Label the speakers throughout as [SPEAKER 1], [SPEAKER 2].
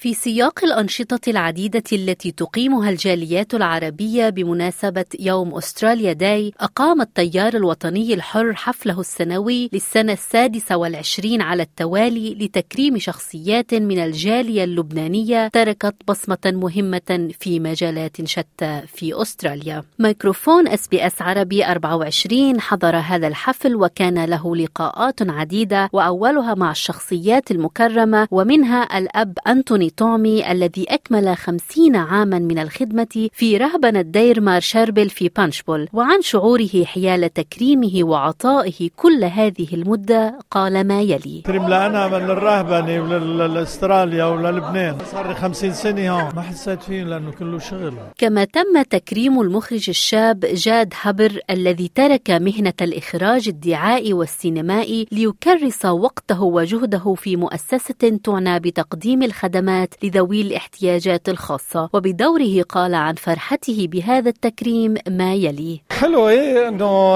[SPEAKER 1] في سياق الأنشطة العديدة التي تقيمها الجاليات العربية بمناسبة يوم Australia Day أقام التيار الوطني الحر حفله السنوي للسنة السادسة والعشرين على التوالي لتكريم شخصيات من الجالية اللبنانية تركت بصمة مهمة في مجالات شتى في أستراليا. ميكروفون أس بي أس عربي 24 حضر هذا الحفل وكان له لقاءات عديدة وأولها مع الشخصيات المكرمة ومنها الأب أنتوني تومي الذي أكمل خمسين عاما من الخدمة في رهبنة دير مار شربل في بانشبول وعن شعوره حيال تكريمه وعطائه كل هذه المدة قال ما يلي.
[SPEAKER 2] كريم لأنا من الرهبنة لاستراليا وللبنان. صار لي 50 سنة هون. ما حسيت فيه لأنه كله شغل.
[SPEAKER 1] كما تم تكريم المخرج الشاب جاد هبر الذي ترك مهنة الإخراج الدعائي والسينمائي ليكرس وقته وجهده في مؤسسة تعنى بتقديم الخدمات الخدمات لذوي الاحتياجات الخاصة وبدوره قال عن فرحته بهذا التكريم ما يلي
[SPEAKER 2] حلو إيه إنه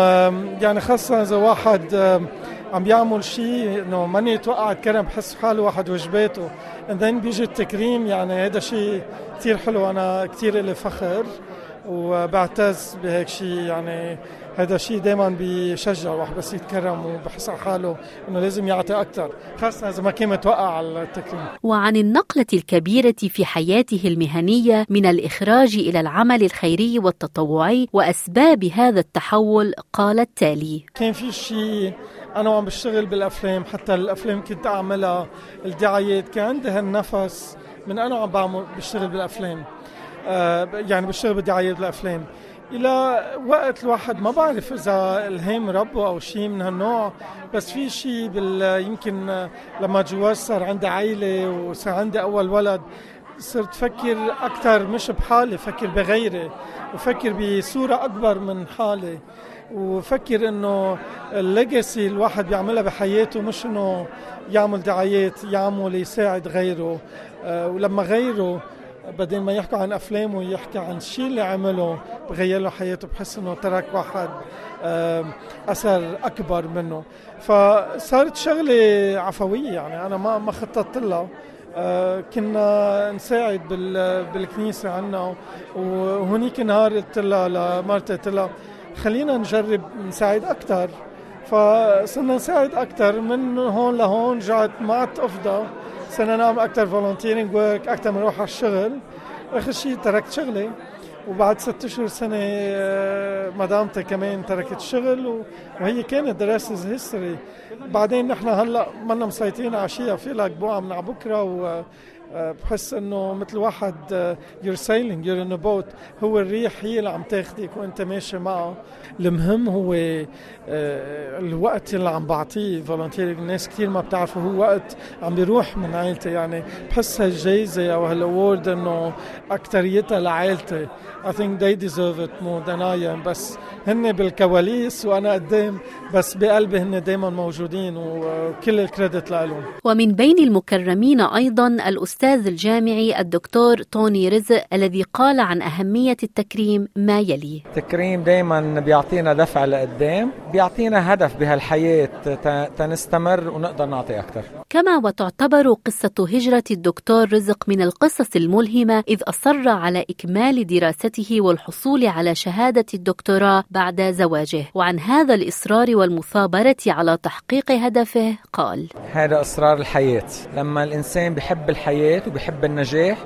[SPEAKER 2] يعني خاصة إذا واحد عم بيعمل شيء إنه ماني يتوقع كرم بحس حاله واحد وجباته بعدين بيجي التكريم يعني هذا شيء كثير حلو أنا كثير لي فخر وبعتز بهيك شيء يعني هذا الشيء دائما بيشجع الواحد بس يتكرم وبحس على حاله إنه لازم يعطي أكثر خاصة إذا ما كان متوقع على التكريم.
[SPEAKER 1] وعن النقلة الكبيرة في حياته المهنية من الإخراج إلى العمل الخيري والتطوعي وأسباب هذا التحول قال التالي.
[SPEAKER 2] كان في شيء أنا وعم بشتغل بالأفلام حتى الأفلام كنت أعملها الدعايات كان عندي هالنفس من أنا وعم بعمل بشتغل بالأفلام. آه يعني بشتغل بالدعايات بالأفلام. إلى وقت الواحد ما بعرف إذا الهيم ربه أو شيء من هالنوع بس في شيء بال يمكن لما جواز صار عندي عائله وصار عندي أول ولد صرت فكر أكثر مش بحالي فكر بغيري وفكر بصورة أكبر من حالي وفكر إنه الليجاسي الواحد بيعملها بحياته مش إنه يعمل دعايات يعمل يساعد غيره. آه، ولما غيره بدل ما يحكوا عن أفلامه يحكي عن الشيء اللي عمله. بغير له حياته بحس انه ترك واحد أثر أكبر منه فصارت شغلة عفوية يعني أنا ما ما خططت لها. آه، كنا نساعد بالكنيسة عنا وهونيك نهار قلت لها لمرتي قلت لها. خلينا نجرب نساعد أكثر فصرنا نساعد أكثر من هون لهون رجعت ما عدت افضى صرنا نعمل أكثر volunteering work أكثر من نروح على الشغل. آخر شيء تركت شغلي وبعد ست اشهر سنة آه، مدامتي كمان تركت الشغل وهي كانت دراسة history بعدين نحن هلأ منا مسيطرين على شيء في لك بوعة من بكرة و بحس إنه مثل واحد you're sailing you're in boat هو الريح هي اللي عم تاخذك وأنت ماشي معه. المهم هو آه، الوقت اللي عم بعطيه volunteer الناس كثير ما بتعرفوا هو وقت عم بيروح من عائلتي يعني بحس هالجايزة أو هال award إنه اكثريتها لعائلتي think they deserve it more than I am. بس هن بالكواليس وأنا قدام بس بقلبي هن دائما موجودين وكل ال credit لهم
[SPEAKER 1] ومن بين المكرمين أيضا الأستاذ الجامعي الدكتور توني رزق الذي قال عن أهمية التكريم ما يلي.
[SPEAKER 3] التكريم دائما بيعطينا دفع لقدام بيعطينا هدف بهالحياة تنستمر ونقدر نعطي أكثر
[SPEAKER 1] كما وتعتبر قصة هجرة الدكتور رزق من القصص الملهمة إذ أصر على إكمال دراسته والحصول على شهادة الدكتوراه بعد زواجه. وعن هذا الإصرار والمثابرة على تحقيق هدفه قال
[SPEAKER 3] هذا إصرار الحياة. لما الإنسان بحب الحياة وبحب النجاح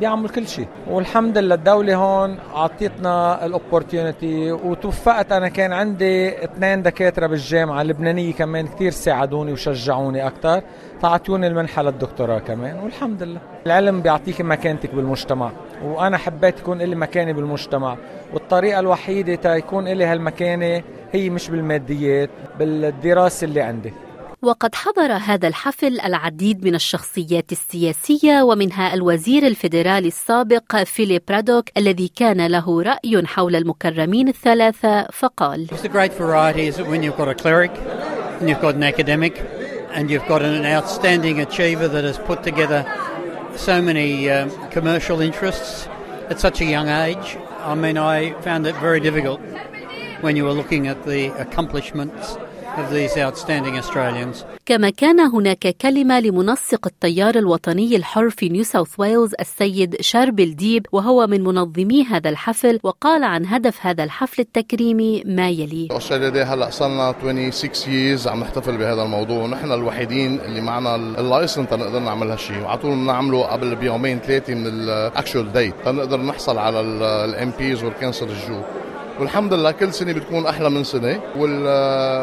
[SPEAKER 3] بيعمل كل شيء. والحمد لله الدولة هون عطيتنا الاوبورتيونيتي وتوفقت. أنا كان عندي اثنين دكاترة بالجامعة اللبنانية كمان كثير ساعدوني وشجعوني أكثر تعطوني المنحة للدكتوراه كمان والحمد لله. العلم بيعطيك مكانتك بالمجتمع وأنا حبيت يكون لي مكاني بالمجتمع. والطريقة الوحيدة تيكون لي هالمكانة هي مش بالماديات بالدراسة اللي عندي.
[SPEAKER 1] وقد حضر هذا الحفل العديد من الشخصيات السياسية ومنها الوزير الفيدرالي السابق فيليب رادوك الذي كان له رأي حول المكرمين الثلاثة فقال
[SPEAKER 4] and you've got an outstanding achiever that has put together so many um, commercial interests at such a young age. I mean, I found it very difficult when you were looking at the accomplishments of these outstanding Australians.
[SPEAKER 1] كما كان هناك كلمة لمنسق التيار الوطني الحر في نيو ساوث ويلز السيد شاربل ديب وهو من منظمي هذا الحفل وقال عن هدف هذا الحفل التكريمي ما يلي
[SPEAKER 5] أستراليا دي هلأ صرنا 26 years عم نحتفل بهذا الموضوع ونحن الوحيدين اللي معنا ال license تنقدر نعمل هالشيء وعلى طول بنعمله قبل بيومين ثلاثة من ال actual date تنقدر نحصل على ال MPs وال council الجو والحمد لله كل سنة بتكون أحلى من سنة.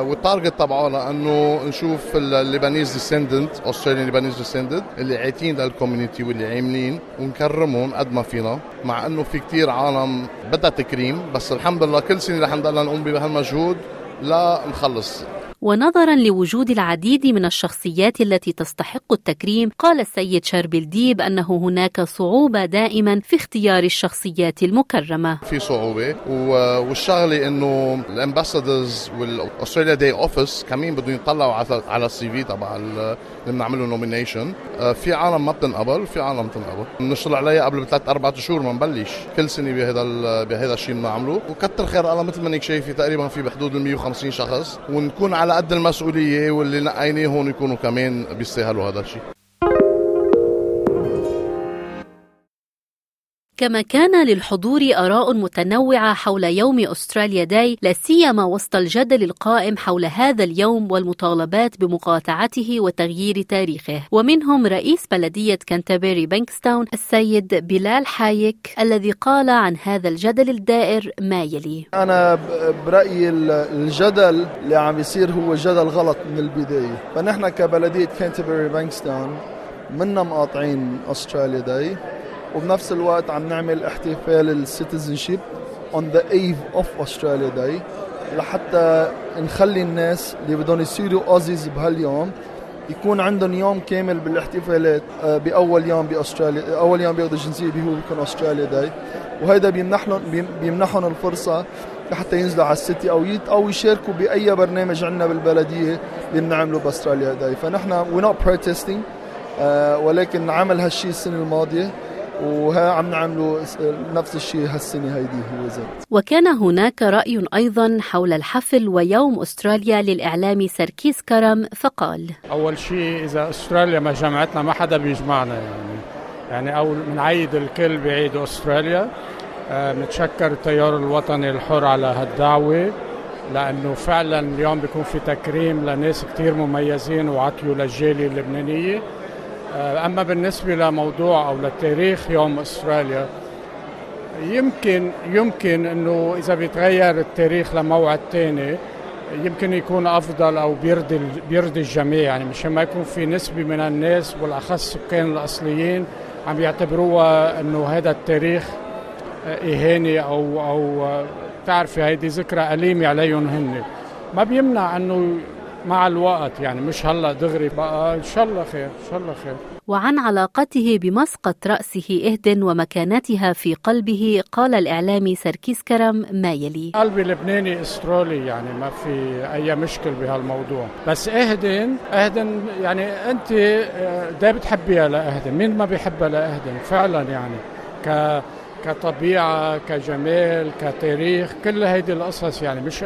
[SPEAKER 5] وال target تبعنا إنه نشوف ال Lebanese descendant Australian Lebanese descendant اللي عاطيين لل community واللي عاملين ونكرمهم قد ما فينا. مع إنه في كتير عالم بدها تكريم بس الحمد لله كل سنة رح نضلنا نقوم بهالمجهود لا نخلص.
[SPEAKER 1] ونظرا لوجود العديد من الشخصيات التي تستحق التكريم قال السيد شربل ديب أنه هناك صعوبة دائما في اختيار الشخصيات المكرمة.
[SPEAKER 5] في صعوبة والشغلة إنه ال ambassadors وال Australia Day office كمان بدهم يطلعوا على ال CV تبع اللي بنعمله nomination في عالم ما بتنقبل وفي عالم بتنقبل بنشتغل عليها قبل بثلاث أربع شهور ما نبلش. كل سنة بهذا بهذا الشيء بنعمله. وكتر خير الله مثل ما انك شايفة تقريبا في بحدود ال 150 شخص. ونكون على قد المسؤولية واللي نقيناهم يكونوا كمان بيستاهلوا هذا الشيء
[SPEAKER 1] كما كان للحضور آراء متنوعة حول يوم Australia Day لا سيما وسط الجدل القائم حول هذا اليوم والمطالبات بمقاطعته وتغيير تاريخه. ومنهم رئيس بلدية كانتربري بانكستاون السيد بلال حايك الذي قال عن هذا الجدل الدائر ما يلي.
[SPEAKER 6] أنا برأيي الجدل اللي عم يصير هو جدل غلط من البداية. فنحن كبلدية كانتربري بانكستاون منا مقاطعين Australia Day. وبنفس الوقت عم نعمل احتفال ال citizenship on the eve of Australia Day لحتى نخلي الناس اللي بدهم يصيروا Aussies بهاليوم يكون عندهم يوم كامل بالاحتفالات بأول يوم بأستراليا أول يوم بياخذوا الجنسية اللي هو بيكون Australia Day وهذا بيمنح لهم بيمنحهم الفرصة لحتى ينزلوا على ال city أو أو يشاركوا بأي برنامج عندنا بالبلدية اللي بنعمله ب Australia Day فنحن we not protesting ولكن عمل هالشيء السنة الماضية. وها عم نعملوا نفس الشيء هالسنة هيدي هو زاد
[SPEAKER 1] وكان هناك رأي أيضا حول الحفل ويوم أستراليا للاعلامي سركيس كرم فقال
[SPEAKER 7] أول شيء إذا أستراليا ما جمعتنا ما حدا بيجمعنا يعني. يعني أول بنعيد الكل بعيد أستراليا. بنتشكر التيار الوطني الحر على هالدعوة لأنه فعلا اليوم بيكون في تكريم لناس كثير مميزين وعطيوا للجالية اللبنانية. أما بالنسبة لموضوع أو للتاريخ يوم أستراليا يمكن يمكن إنه إذا بيتغير التاريخ لموعد ثاني يمكن يكون أفضل أو بيرضي بيرضي الجميع. يعني مشان ما يكون في نسبة من الناس بالاخص السكان الأصليين عم يعتبروها إنه هذا التاريخ اهانه أو أو بتعرفي هيدي ذكرى أليمة عليهم هن. ما بيمنع إنه مع الوقت يعني مش هلأ دغري بقى إن شاء الله خير إن شاء الله خير.
[SPEAKER 1] وعن علاقته بمسقط رأسه إهدن ومكانتها في قلبه قال الإعلامي سركيس كرم ما يلي.
[SPEAKER 7] قلبي لبناني أسترالي يعني ما في أي مشكل بهالموضوع. بس إهدن إهدن يعني أنت ده بتحبيها لإهدن مين ما بيحبها لإهدن فعلا يعني ك كطبيعة كجمال كتاريخ كل هيدي القصص يعني. مش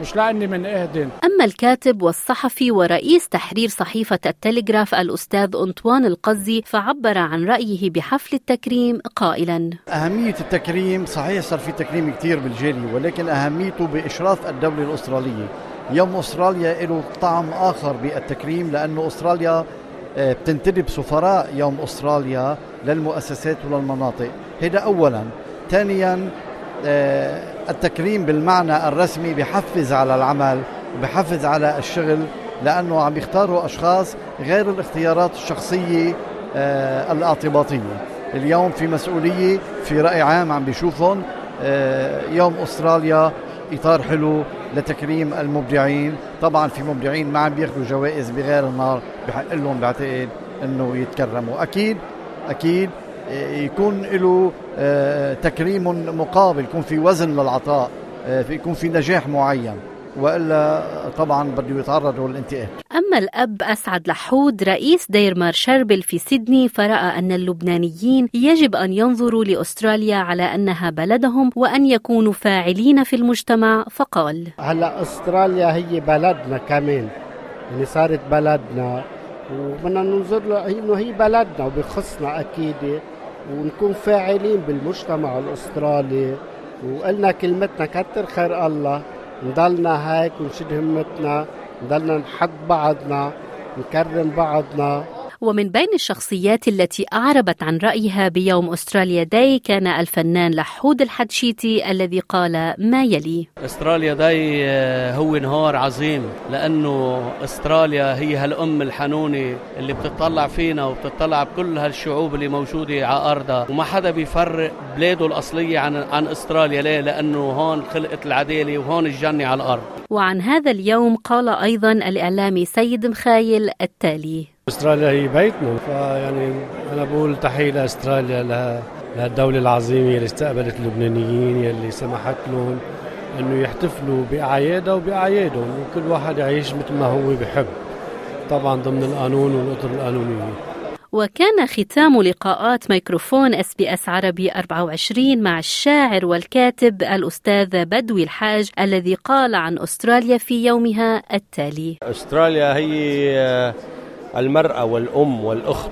[SPEAKER 7] مش لأني من إهدن.
[SPEAKER 1] أما الكاتب والصحفي ورئيس تحرير صحيفة التلغراف الأستاذ أنطوان القزي فعبر عن رأيه بحفل التكريم قائلا.
[SPEAKER 8] أهمية التكريم صحيح صار في تكريم كثير بالجالية ولكن أهميته بإشراف الدولة الأسترالية. يوم أستراليا له طعم آخر بالتكريم لأنه أستراليا بتنتدب سفراء يوم أستراليا. للمؤسسات وللمناطق. هذا أولا. ثانيا التكريم بالمعنى الرسمي بحفز على العمل وبحفز على الشغل لأنه عم يختاروا أشخاص غير الاختيارات الشخصية الاعتباطية اليوم في مسؤولية في رأي عام عم بيشوفهم. يوم أستراليا إطار حلو لتكريم المبدعين. طبعا في مبدعين ما عم بياخذوا جوائز بغير النار بحق لهم بعتقد إنه يتكرموا. أكيد أكيد يكون له آه، تكريم مقابل يكون في وزن للعطاء آه، يكون في نجاح معين وإلا طبعا بده يتعرضوا للانتقاد.
[SPEAKER 1] أما الأب أسعد لحود رئيس دير مار شربل في سيدني فرأى أن اللبنانيين يجب أن ينظروا لأستراليا على أنها بلدهم وأن يكونوا فاعلين في المجتمع فقال:
[SPEAKER 9] هلأ أستراليا هي بلدنا كمان يعني صارت بلدنا وبدنا ننظر له إنه هي بلدنا وبخصنا أكيد ونكون فاعلين بالمجتمع الأسترالي. وقلنا كلمتنا كتر خير الله نضلنا هيك ونشد همتنا نضلنا نحب بعضنا نكرم بعضنا.
[SPEAKER 1] ومن بين الشخصيات التي أعربت عن رأيها بيوم أستراليا داي كان الفنان لحود الحدشيتي الذي قال ما يلي.
[SPEAKER 10] أستراليا داي آه، هو نهار عظيم لأنه أستراليا هي هالأم الحنونة اللي بتطلع فينا وبتطلع بكل هالشعوب اللي موجودة على أرضها. وما حدا بيفرق بلاده الأصلية عن عن أستراليا ليه؟ لأنه هون خلقت العدالة وهون الجنة على الأرض.
[SPEAKER 1] وعن هذا اليوم قال أيضا الإعلامي سيد مخايل التالي.
[SPEAKER 11] أستراليا هي بيتنا. فيعني أنا بقول تحية لأستراليا لها لهالدولة العظيمة اللي استقبلت اللبنانيين يلي سمحت لهم إنه يحتفلوا بأعيادها وبأعيادهم وكل واحد يعيش مثل ما هو بحب. طبعا ضمن القانون والاطر القانونية.
[SPEAKER 1] وكان ختام لقاءات ميكروفون إس بي إس عربي 24 مع الشاعر والكاتب الأستاذ بدوي الحاج الذي قال عن أستراليا في يومها التالي.
[SPEAKER 12] أستراليا هي المرأة والأم والأخت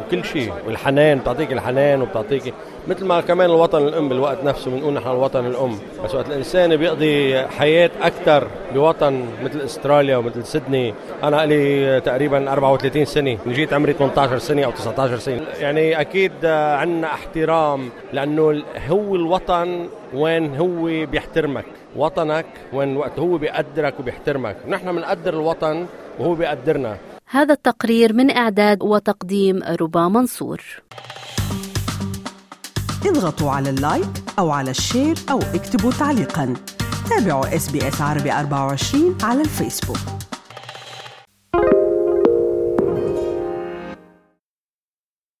[SPEAKER 12] وكل شيء والحنان بتعطيك الحنان وبتعطيك مثل ما كمان الوطن الأم بالوقت نفسه بنقول نحن الوطن الأم. بس وقت الإنسان بيقضي حياة أكثر بوطن مثل أستراليا ومثل سيدني. أنا لي تقريبا 34 سنة جيت عمري 18 سنة أو 19 سنة. يعني أكيد عندنا احترام لأنه هو الوطن وين هو بيحترمك. وطنك وين وقت هو بيقدرك وبيحترمك. نحن بنقدر الوطن وهو بيقدرنا.
[SPEAKER 1] هذا التقرير من إعداد وتقديم ربا منصور.
[SPEAKER 13] اضغطوا على ال like أو على ال share أو اكتبوا تعليقاً. تابعوا إس عربي 24 على الفيسبوك.